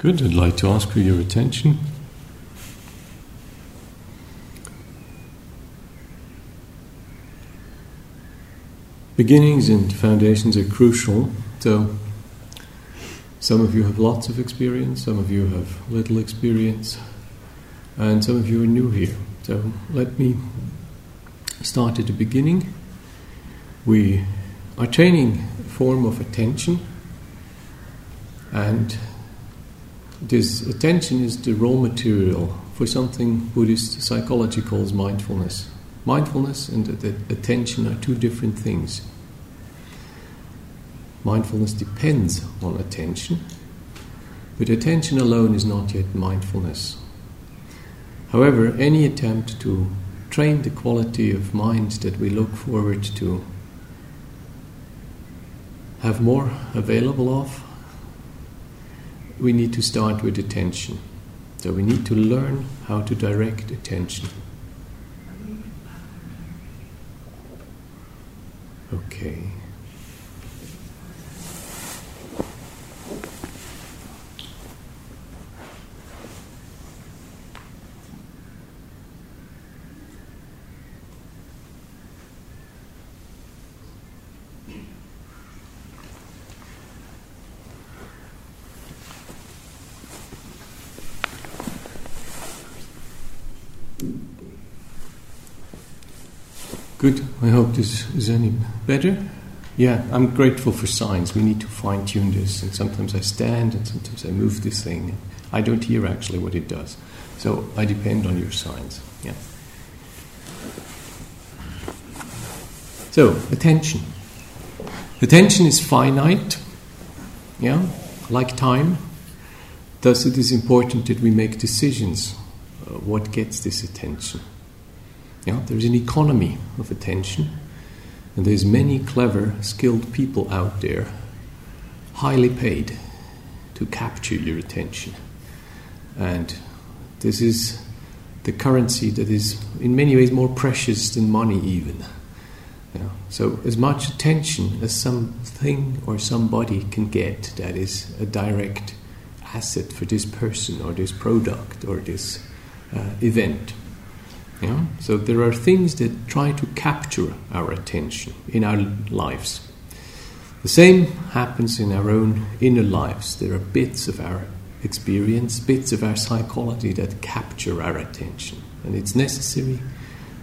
Good, I'd like to ask for your attention. Beginnings and foundations are crucial, so some of you have lots of experience, some of you have little experience, and some of you are new here. So let me start at the beginning. We are training a form of attention, and this attention is the raw material for something Buddhist psychology calls mindfulness. Mindfulness and attention are two different things. Mindfulness depends on attention, but attention alone is not yet mindfulness. However, any attempt to train the quality of mind that we look forward to have more available of we need to start with attention. So we need to learn how to direct attention. Okay. Good. I hope this is any better. Yeah, I'm grateful for signs. We need to fine tune this, and sometimes I stand and sometimes I move this thing. I don't hear actually what it does. So I depend on your signs. Yeah. So, attention. Attention is finite, yeah, like time. Thus, it is important that we make decisions. Uh, what gets this attention? Yeah, there's an economy of attention, and there's many clever, skilled people out there, highly paid to capture your attention. And this is the currency that is, in many ways, more precious than money, even. Yeah. So, as much attention as something or somebody can get that is a direct asset for this person or this product or this uh, event yeah? So there are things that try to capture our attention in our lives. The same happens in our own inner lives. There are bits of our experience, bits of our psychology that capture our attention. And it's necessary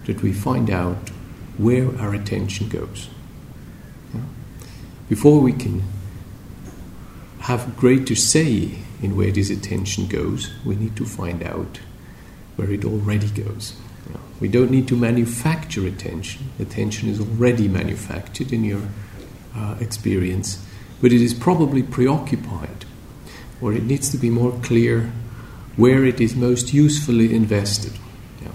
that we find out where our attention goes. Yeah? Before we can have greater say in where this attention goes, we need to find out where it already goes. We don't need to manufacture attention. Attention is already manufactured in your uh, experience, but it is probably preoccupied, or it needs to be more clear where it is most usefully invested. Yeah.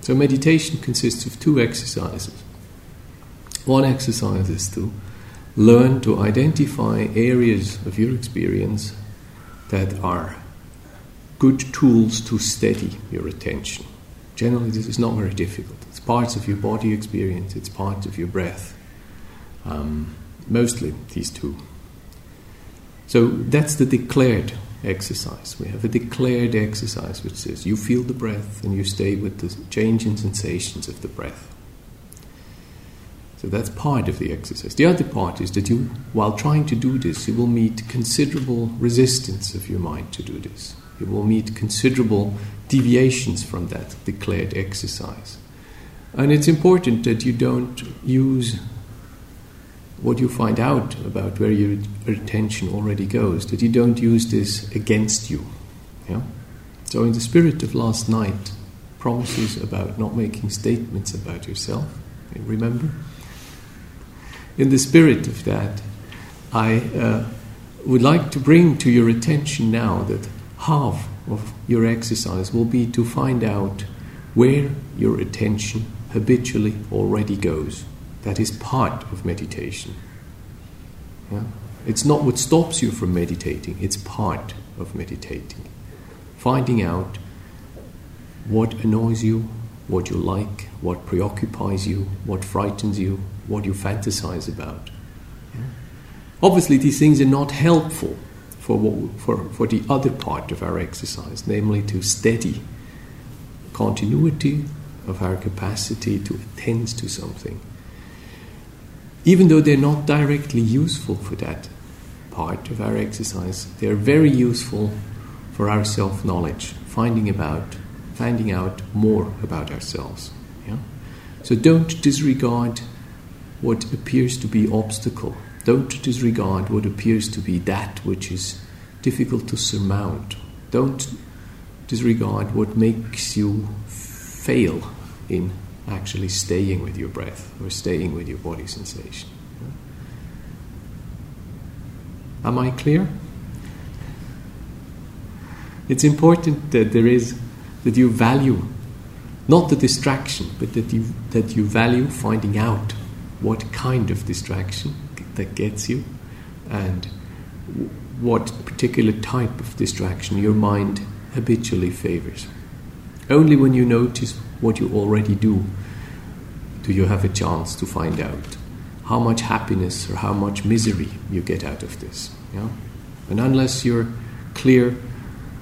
So, meditation consists of two exercises. One exercise is to learn to identify areas of your experience that are good tools to steady your attention. Generally, this is not very difficult. It's parts of your body experience, it's parts of your breath. Um, mostly these two. So that's the declared exercise. We have a declared exercise which says you feel the breath and you stay with the change in sensations of the breath. So that's part of the exercise. The other part is that you, while trying to do this, you will meet considerable resistance of your mind to do this. You will meet considerable deviations from that declared exercise. And it's important that you don't use what you find out about where your attention already goes, that you don't use this against you. Yeah? So, in the spirit of last night, promises about not making statements about yourself, remember? In the spirit of that, I uh, would like to bring to your attention now that half of your exercise will be to find out where your attention habitually already goes. That is part of meditation. Yeah? It's not what stops you from meditating, it's part of meditating. Finding out what annoys you, what you like, what preoccupies you, what frightens you, what you fantasize about. Yeah? Obviously, these things are not helpful for, what, for, for the other part of our exercise, namely to steady continuity of our capacity to attend to something. Even though they're not directly useful for that part of our exercise, they're very useful for our self knowledge, finding about, finding out more about ourselves. Yeah? So don't disregard what appears to be obstacle don't disregard what appears to be that which is difficult to surmount. Don't disregard what makes you fail in actually staying with your breath or staying with your body sensation. Am I clear? It's important that there is that you value not the distraction, but that you that you value finding out what kind of distraction that gets you and what particular type of distraction your mind habitually favors. Only when you notice what you already do do you have a chance to find out how much happiness or how much misery you get out of this. Yeah? And unless you're clear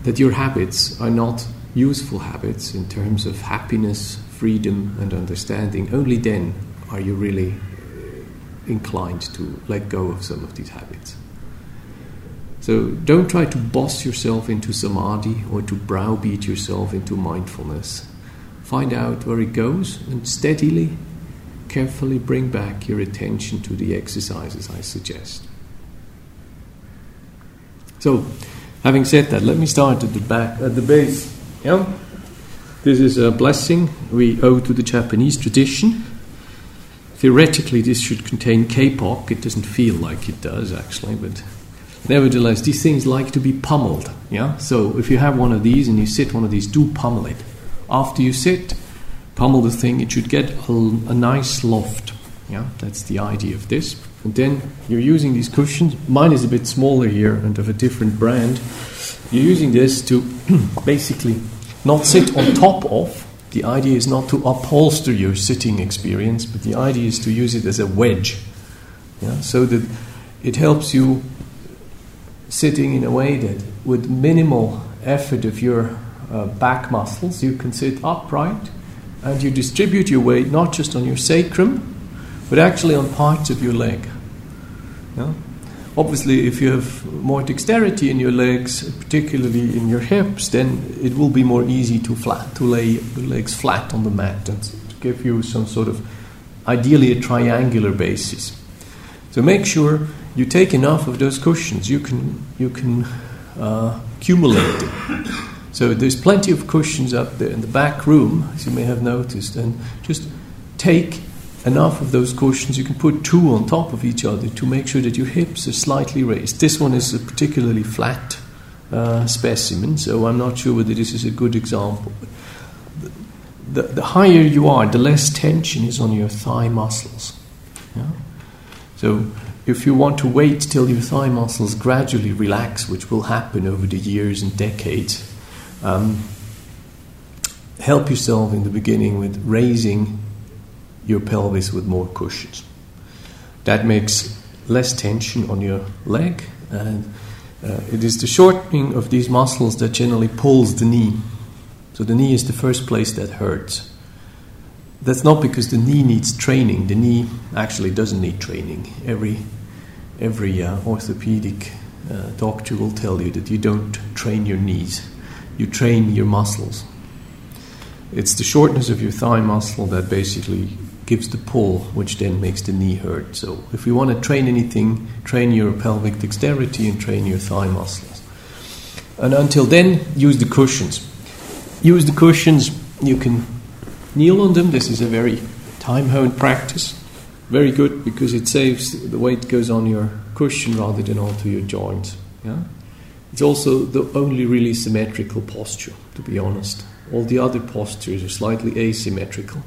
that your habits are not useful habits in terms of happiness, freedom, and understanding, only then are you really inclined to let go of some of these habits. So don't try to boss yourself into samadhi or to browbeat yourself into mindfulness. Find out where it goes and steadily, carefully bring back your attention to the exercises I suggest. So, having said that, let me start at the back, at the base. Yeah? This is a blessing we owe to the Japanese tradition. Theoretically, this should contain kapok. It doesn't feel like it does, actually, but nevertheless, these things like to be pummeled. Yeah. So if you have one of these and you sit one of these, do pummel it. After you sit, pummel the thing. It should get a, a nice loft. Yeah. That's the idea of this. And then you're using these cushions. Mine is a bit smaller here and of a different brand. You're using this to basically not sit on top of, the idea is not to upholster your sitting experience, but the idea is to use it as a wedge. Yeah? So that it helps you sitting in a way that with minimal effort of your uh, back muscles, you can sit upright and you distribute your weight not just on your sacrum, but actually on parts of your leg. Yeah? Obviously, if you have more dexterity in your legs, particularly in your hips, then it will be more easy to flat to lay your legs flat on the mat and to give you some sort of, ideally, a triangular basis. So make sure you take enough of those cushions. You can you can uh, accumulate them. So there's plenty of cushions up there in the back room, as you may have noticed, and just take enough of those cushions, you can put two on top of each other to make sure that your hips are slightly raised. This one is a particularly flat uh, specimen, so I'm not sure whether this is a good example. The, the, higher you are, the less tension is on your thigh muscles. Yeah? So if you want to wait till your thigh muscles gradually relax, which will happen over the years and decades, um, help yourself in the beginning with raising your pelvis with more cushions. That makes less tension on your leg, and uh, it is the shortening of these muscles that generally pulls the knee. So the knee is the first place that hurts. That's not because the knee needs training. The knee actually doesn't need training. Every every uh, orthopedic uh, doctor will tell you that you don't train your knees. You train your muscles. It's the shortness of your thigh muscle that basically gives the pull, which then makes the knee hurt. So, if you want to train anything, train your pelvic dexterity and train your thigh muscles. And until then, use the cushions. Use the cushions, you can kneel on them. This is a very time honed practice. Very good because it saves the weight goes on your cushion rather than onto your joints. Yeah? It's also the only really symmetrical posture, to be honest. All the other postures are slightly asymmetrical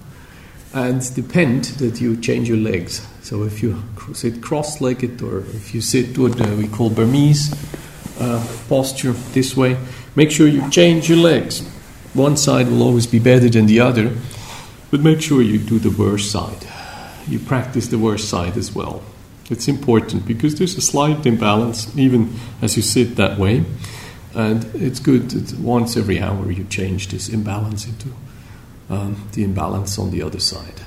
and depend that you change your legs. So if you sit cross-legged or if you sit what uh, we call Burmese uh, posture this way, make sure you change your legs. One side will always be better than the other, but make sure you do the worst side. You practice the worst side as well. It's important because there's a slight imbalance even as you sit that way. And it's good that once every hour you change this imbalance into um, the imbalance on the other side.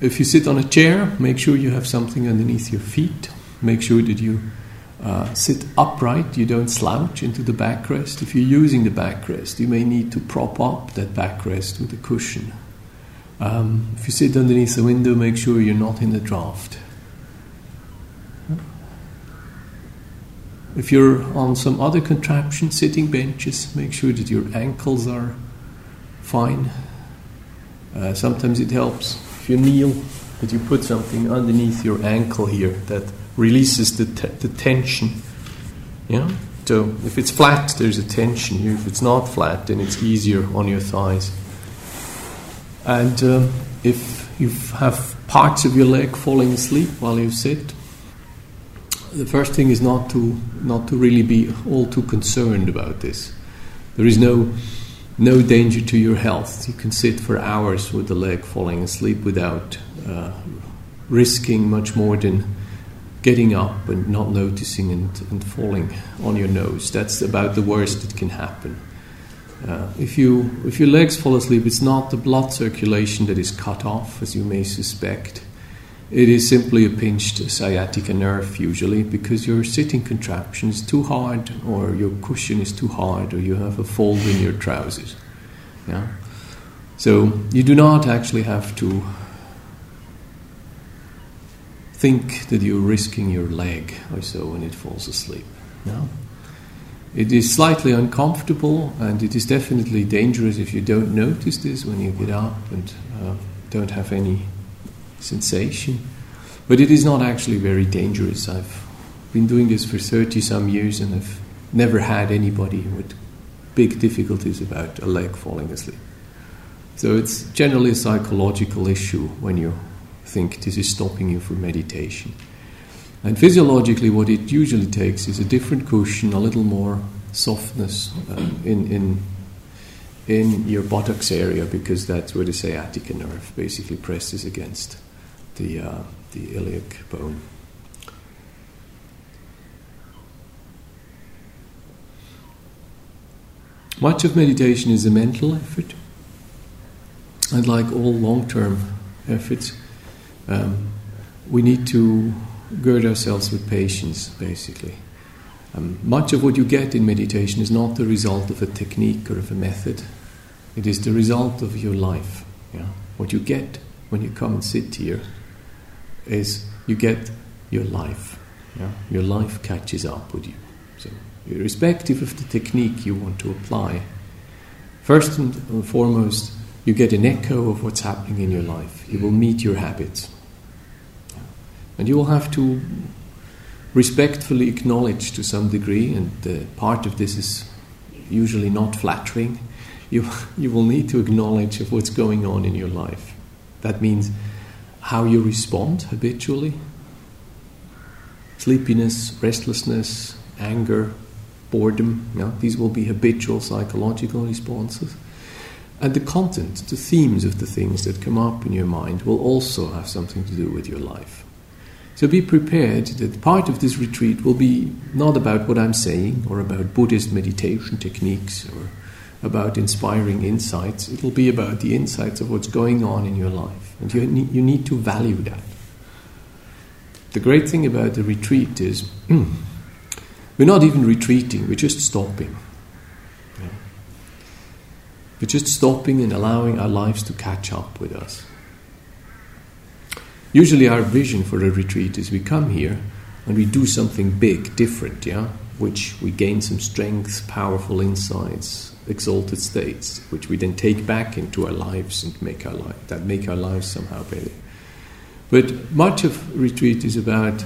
If you sit on a chair, make sure you have something underneath your feet. Make sure that you uh, sit upright, you don't slouch into the backrest. If you're using the backrest, you may need to prop up that backrest with a cushion. Um, if you sit underneath the window, make sure you're not in the draft. If you're on some other contraption, sitting benches, make sure that your ankles are fine. Uh, sometimes it helps if you kneel that you put something underneath your ankle here that releases the, the tension. Yeah? So if it's flat, there's a tension. If it's not flat, then it's easier on your thighs. And um, if you have parts of your leg falling asleep while you sit, the first thing is not to not to really be all too concerned about this. There is no no danger to your health. You can sit for hours with the leg falling asleep without uh, risking much more than getting up and not noticing and, and falling on your nose. That's about the worst that can happen. Uh, if you if your legs fall asleep, it's not the blood circulation that is cut off, as you may suspect. It is simply a pinched sciatica nerve, usually, because your sitting contraption is too hard, or your cushion is too hard, or you have a fold in your trousers. Yeah? So you do not actually have to think that you're risking your leg or so when it falls asleep. No? It is slightly uncomfortable, and it is definitely dangerous if you don't notice this when you get up and uh, don't have any sensation. But it is not actually very dangerous. I've been doing this for 30 some years and I've never had anybody with big difficulties about a leg falling asleep. So it's generally a psychological issue when you think this is stopping you from meditation. And physiologically, what it usually takes is a different cushion, a little more softness um, in, in, in your buttocks area, because that's where the sciatica nerve basically presses against the, uh, the iliac bone. Much of meditation is a mental effort. And like all long term efforts, um, we need to gird ourselves with patience, basically. Um, much of what you get in meditation is not the result of a technique or of a method, it is the result of your life. Yeah? What you get when you come and sit here is you get your life. Yeah? Your life catches up with you. So, irrespective of the technique you want to apply, first and foremost, you get an echo of what's happening in your life. You will meet your habits. And you will have to respectfully acknowledge to some degree, and uh, part of this is usually not flattering, you, you will need to acknowledge of what's going on in your life. That means how you respond habitually sleepiness, restlessness, anger, boredom. You know, these will be habitual psychological responses. And the content, the themes of the things that come up in your mind will also have something to do with your life. So be prepared that part of this retreat will be not about what I'm saying or about Buddhist meditation techniques or about inspiring insights. It'll be about the insights of what's going on in your life. And you need, you need to value that. The great thing about the retreat is we're not even retreating, we're just stopping. We're just stopping and allowing our lives to catch up with us. Usually, our vision for a retreat is we come here and we do something big, different, yeah, which we gain some strength, powerful insights, exalted states, which we then take back into our lives and make our life that make our lives somehow better. But much of retreat is about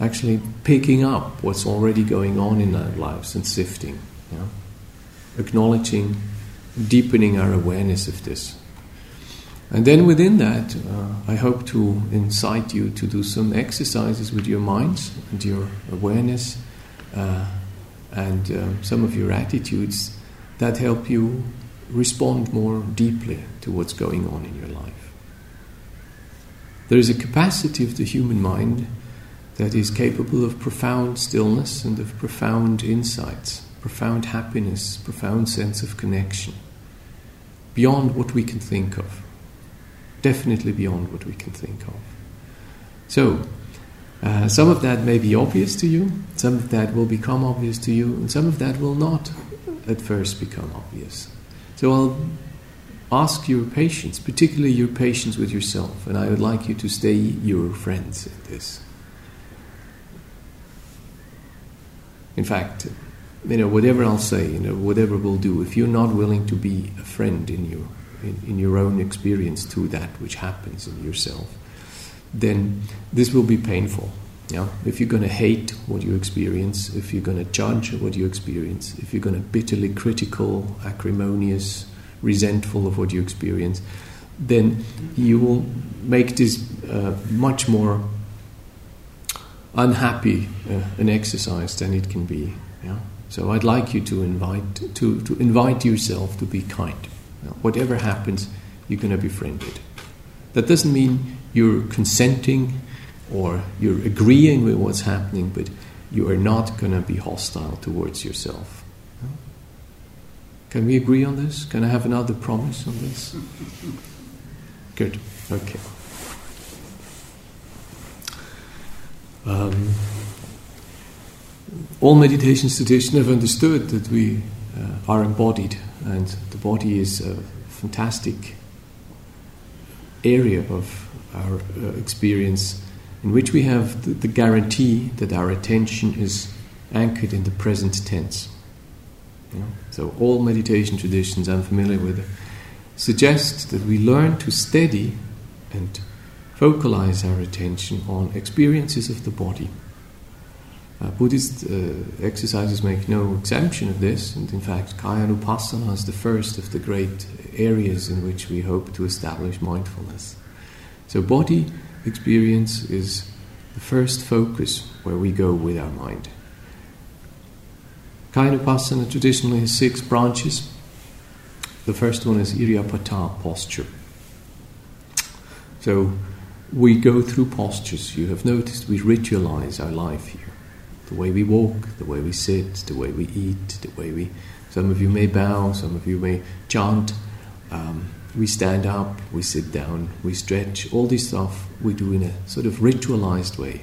actually picking up what's already going on in our lives and sifting, yeah? acknowledging, deepening our awareness of this. And then within that, uh, I hope to incite you to do some exercises with your minds and your awareness uh, and uh, some of your attitudes that help you respond more deeply to what's going on in your life. There is a capacity of the human mind that is capable of profound stillness and of profound insights, profound happiness, profound sense of connection, beyond what we can think of. Definitely beyond what we can think of. So, uh, some of that may be obvious to you, some of that will become obvious to you, and some of that will not at first become obvious. So I'll ask your patience, particularly your patience with yourself, and I would like you to stay your friends in this. In fact, you know, whatever I'll say, you know, whatever we'll do, if you're not willing to be a friend in your in, in your own experience to that which happens in yourself, then this will be painful. Yeah? If you're going to hate what you experience, if you're going to judge what you experience, if you're going to bitterly critical, acrimonious, resentful of what you experience, then you will make this uh, much more unhappy uh, an exercise than it can be. Yeah? So I'd like you to invite to, to invite yourself to be kind. Whatever happens, you're going to be friended. That doesn't mean you're consenting or you're agreeing with what's happening, but you are not going to be hostile towards yourself. Can we agree on this? Can I have another promise on this? Good. Okay. Um, all meditation traditions have understood that we uh, are embodied, and the body is a fantastic area of our uh, experience in which we have the, the, guarantee that our attention is anchored in the present tense. You know? So, all meditation traditions I'm familiar with suggest that we learn to steady and focalize our attention on experiences of the body. Uh, Buddhist uh, exercises make no exemption of this, and in fact, Kayanupassana is the first of the great areas in which we hope to establish mindfulness. So, body experience is the first focus where we go with our mind. Kayanupassana traditionally has six branches. The first one is Iriyapatha posture. So, we go through postures. You have noticed we ritualize our life here. The way we walk, the way we sit, the way we eat, the way we. Some of you may bow, some of you may chant. Um, we stand up, we sit down, we stretch. All this stuff we do in a sort of ritualized way.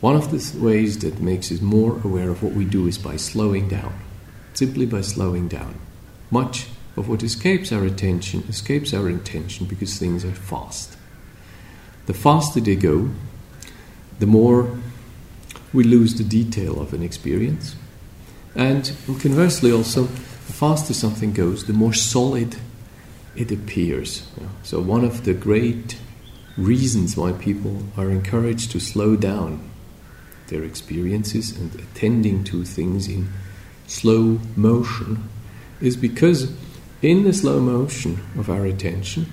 One of the ways that makes us more aware of what we do is by slowing down. Simply by slowing down. Much of what escapes our attention escapes our attention because things are fast. The faster they go, the more we lose the detail of an experience. And conversely, also, the faster something goes, the more solid it appears. So, one of the great reasons why people are encouraged to slow down their experiences and attending to things in slow motion is because in the slow motion of our attention,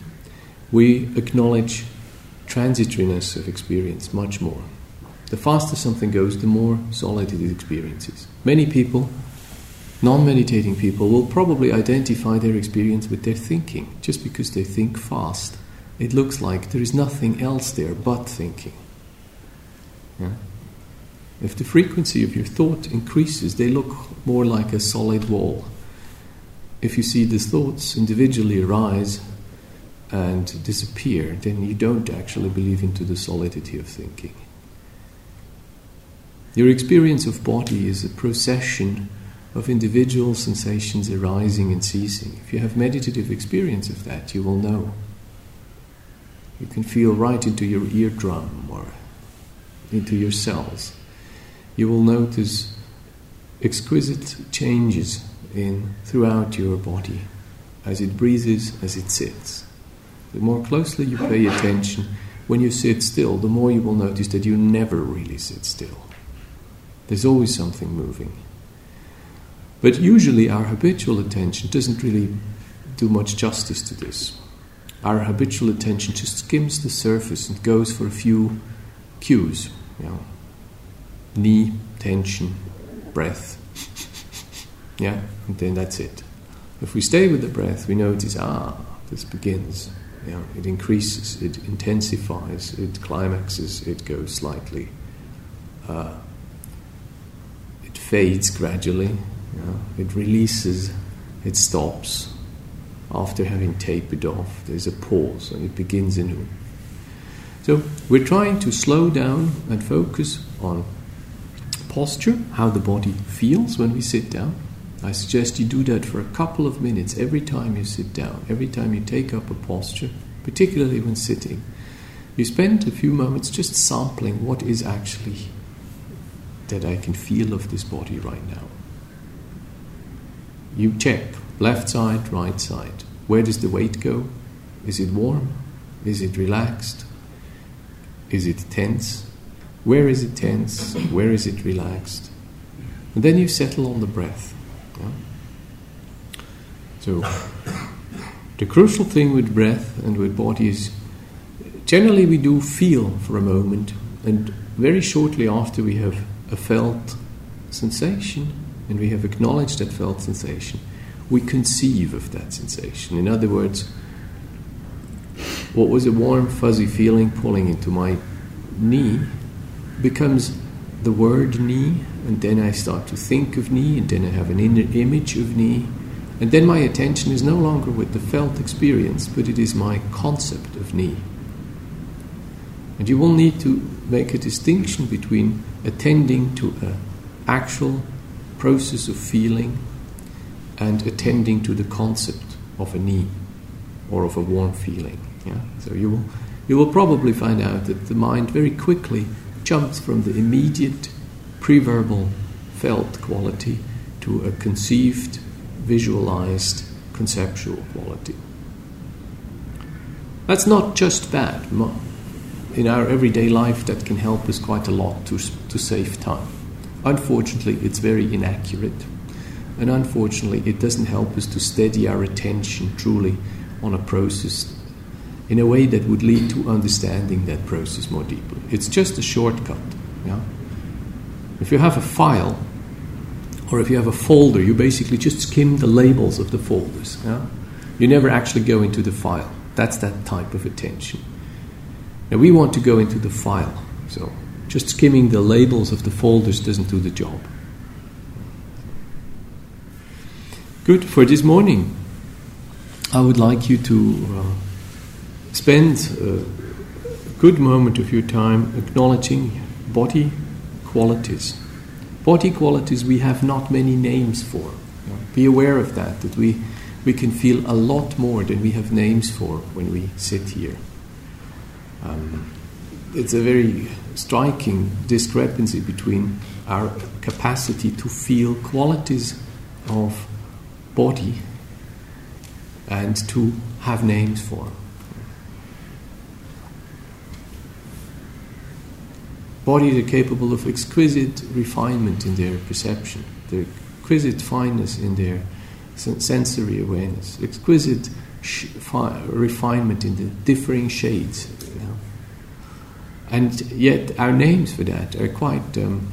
we acknowledge transitoriness of experience much more. The faster something goes, the more solid it experiences. Many people, non meditating people, will probably identify their experience with their thinking just because they think fast. It looks like there is nothing else there but thinking. Yeah? If the frequency of your thought increases, they look more like a solid wall. If you see the thoughts individually arise and disappear, then you don't actually believe into the solidity of thinking. Your experience of body is a procession of individual sensations arising and ceasing. If you have meditative experience of that, you will know. You can feel right into your eardrum or into your cells. You will notice exquisite changes in throughout your body as it breathes, as it sits. The more closely you pay attention, when you sit still, the more you will notice that you never really sit still. There's always something moving. But usually, our habitual attention doesn't really do much justice to this. Our habitual attention just skims the surface and goes for a few cues. You know, knee, tension, breath. yeah, and then that's it. If we stay with the breath, we notice, ah, this begins Yeah, it increases, it intensifies, it climaxes, it goes slightly. Uh, it fades gradually. Yeah, it releases, it stops. After having tapered off, there's a pause and it begins anew. So we're trying to slow down and focus on posture, how the body feels when we sit down. I suggest you do that for a couple of minutes every time you sit down, every time you take up a posture, particularly when sitting. You spend a few moments just sampling what is actually that I can feel of this body right now. You check left side, right side. Where does the weight go? Is it warm? Is it relaxed? Is it tense? Where is it tense? Where is it relaxed? And then you settle on the breath. Yeah? So, the crucial thing with breath and with body is generally we do feel for a moment, and very shortly after we have a felt sensation and we have acknowledged that felt sensation, we conceive of that sensation. In other words, what was a warm, fuzzy feeling pulling into my knee becomes the word knee, and then I start to think of knee, and then I have an inner image of knee, and then my attention is no longer with the felt experience, but it is my concept of knee. And you will need to make a distinction between attending to an actual process of feeling and attending to the concept of a knee or of a warm feeling. Yeah? So you will, you will probably find out that the mind very quickly jumps from the immediate preverbal felt quality to a conceived, visualized, conceptual quality. That's not just bad. In our everyday life, that can help us quite a lot to, to save time. Unfortunately, it's very inaccurate and unfortunately, it doesn't help us to steady our attention truly on a process in a way that would lead to understanding that process more deeply. It's just a shortcut. Yeah? If you have a file or if you have a folder, you basically just skim the labels of the folders. Yeah? You never actually go into the file. That's that type of attention. Now we want to go into the file. So just skimming the labels of the folders doesn't do the job. Good. For this morning, I would like you to uh, spend a good moment of your time acknowledging body qualities. Body qualities we have not many names for. Be aware of that, that we, we can feel a lot more than we have names for when we sit here. Um, it's a very striking discrepancy between our capacity to feel qualities of body and to have names for. Bodies are capable of exquisite refinement in their perception, their exquisite fineness in their sensory awareness, exquisite refinement in the differing shades. And yet, our names for that are quite um,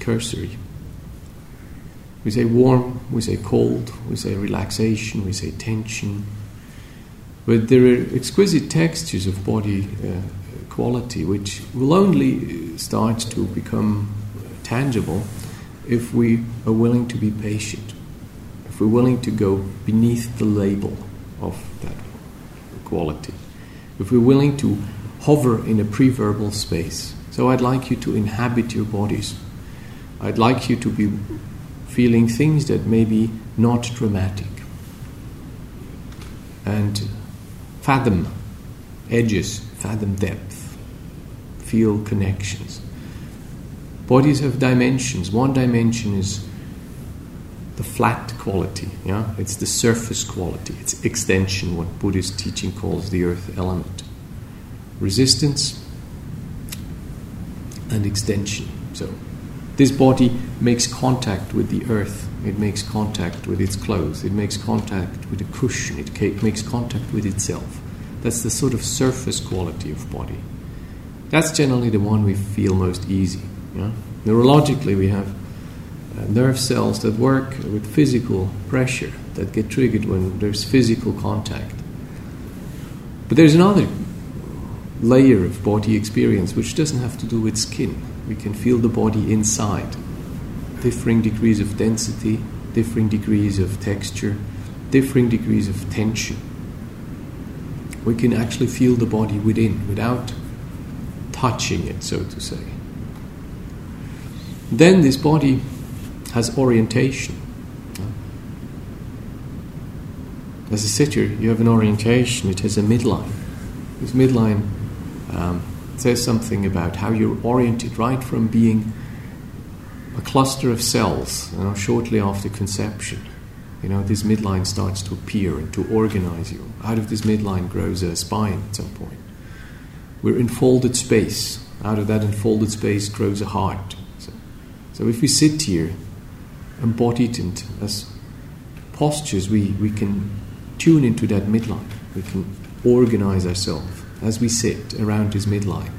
cursory. We say warm, we say cold, we say relaxation, we say tension. But there are exquisite textures of body uh, quality which will only start to become tangible if we are willing to be patient, if we're willing to go beneath the label of that quality, if we're willing to hover in a preverbal space. So I'd like you to inhabit your bodies. I'd like you to be feeling things that may be not dramatic. And fathom edges, fathom depth, feel connections. Bodies have dimensions. One dimension is the flat quality, yeah? It's the surface quality, it's extension, what Buddhist teaching calls the earth element. Resistance and extension. So this body makes contact with the earth, it makes contact with its clothes, it makes contact with the cushion, it makes contact with itself. That's the sort of surface quality of body. That's generally the one we feel most easy. Yeah? Neurologically, we have uh, nerve cells that work with physical pressure that get triggered when there's physical contact. But there's another layer of body experience which doesn't have to do with skin. We can feel the body inside, differing degrees of density, differing degrees of texture, differing degrees of tension. We can actually feel the body within without touching it, so to say. Then this body has orientation. As a sitter, you have an orientation, it has a midline. This midline um, says something about how you're oriented right from being a cluster of cells you know, shortly after conception. You know, this midline starts to appear and to organize you. Out of this midline grows a spine at some point. We're in folded space. Out of that enfolded space grows a heart. So, so if we sit here, embodied and as postures, we, we can tune into that midline. We can organize ourselves as we sit around this midline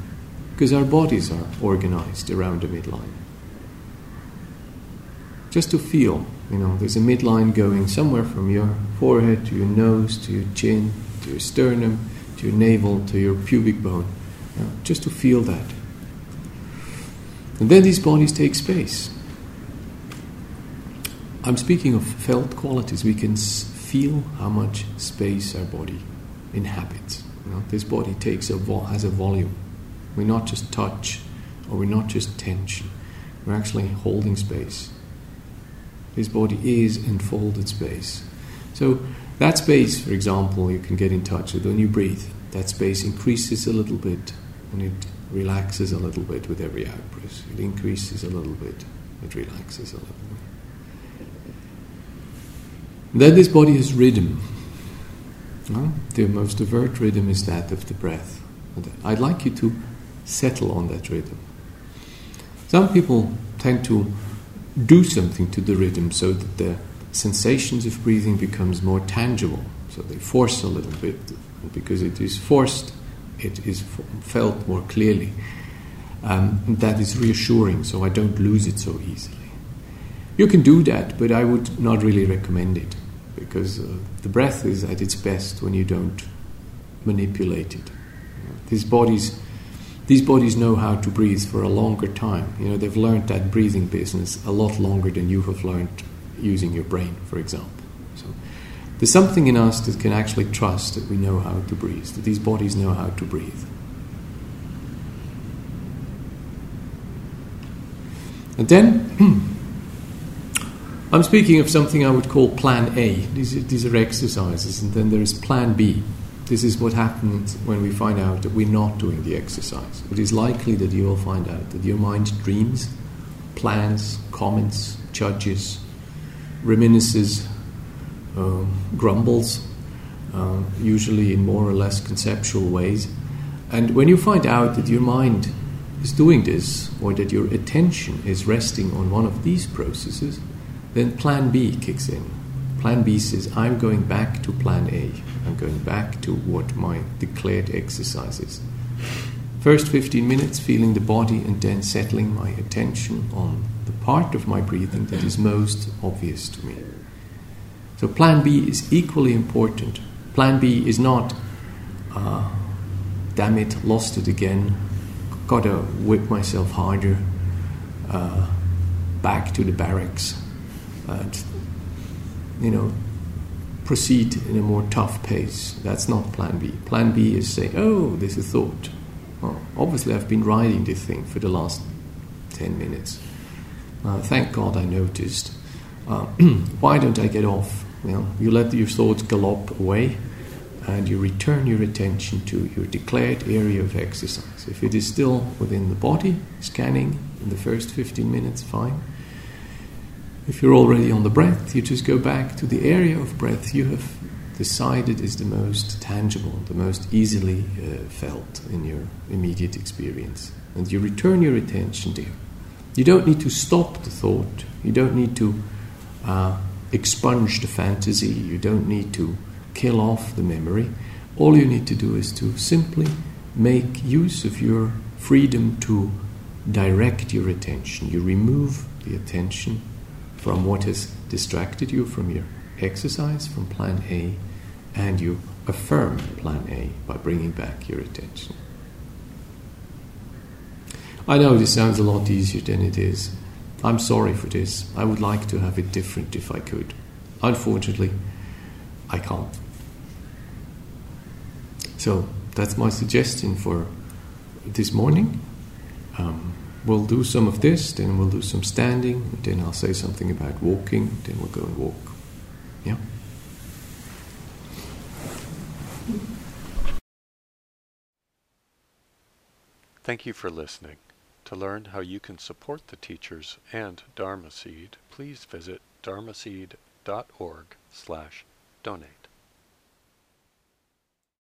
because our bodies are organized around the midline. Just to feel, you know, there's a midline going somewhere from your forehead to your nose to your chin to your sternum to your navel to your pubic bone. You know, just to feel that. And then these bodies take space. I'm speaking of felt qualities. We can feel how much space our body inhabits. Know, this body takes a vo- has a volume. We're not just touch, or we're not just tension. We're actually holding space. This body is enfolded space. So that space, for example, you can get in touch with when you breathe. That space increases a little bit, and it relaxes a little bit with every out breath. It increases a little bit, it relaxes a little bit. Then this body has rhythm. The most overt rhythm is that of the breath. I'd like you to settle on that rhythm. Some people tend to do something to the rhythm so that the sensations of breathing becomes more tangible. So they force a little bit, because it is forced, it is felt more clearly. Um, that is reassuring, so I don't lose it so easily. You can do that, but I would not really recommend it because uh, the breath is at its best when you don't manipulate it. These bodies, these bodies know how to breathe for a longer time. You know, they've learned that breathing business a lot longer than you have learned using your brain, for example. So there's something in us that can actually trust that we know how to breathe, that these bodies know how to breathe. And then I'm speaking of something I would call Plan A. These are, these are exercises, and then there is Plan B. This is what happens when we find out that we're not doing the exercise. It is likely that you will find out that your mind dreams, plans, comments, judges, reminisces, um, grumbles, uh, usually in more or less conceptual ways. And when you find out that your mind is doing this, or that your attention is resting on one of these processes, then plan B kicks in. Plan B says, I'm going back to plan A. I'm going back to what my declared exercise is. First 15 minutes, feeling the body and then settling my attention on the part of my breathing that is most obvious to me. So, plan B is equally important. Plan B is not, uh, damn it, lost it again, gotta whip myself harder, uh, back to the barracks and you know proceed in a more tough pace. That's not plan B. Plan B is say, oh, this is thought. Well, obviously, I've been riding this thing for the last 10 minutes. Uh, thank God I noticed. Uh, why don't I get off? Well, you let your thoughts gallop away and you return your attention to your declared area of exercise. If it is still within the body, scanning in the first 15 minutes, fine. If you're already on the breath, you just go back to the area of breath you have decided is the most tangible, the most easily uh, felt in your immediate experience. And you return your attention there. You don't need to stop the thought, you don't need to uh, expunge the fantasy, you don't need to kill off the memory. All you need to do is to simply make use of your freedom to direct your attention. You remove the attention from what has distracted you from your exercise, from plan A, and you affirm plan A by bringing back your attention. I know this sounds a lot easier than it is. I'm sorry for this. I would like to have it different if I could. Unfortunately, I can't. So that's my suggestion for this morning. Um, we'll do some of this, then we'll do some standing, then I'll say something about walking, then we'll go and walk. Yeah? Thank you for listening. To learn how you can support the teachers and Dharma Seed, please visit dharmaseed.org slash donate.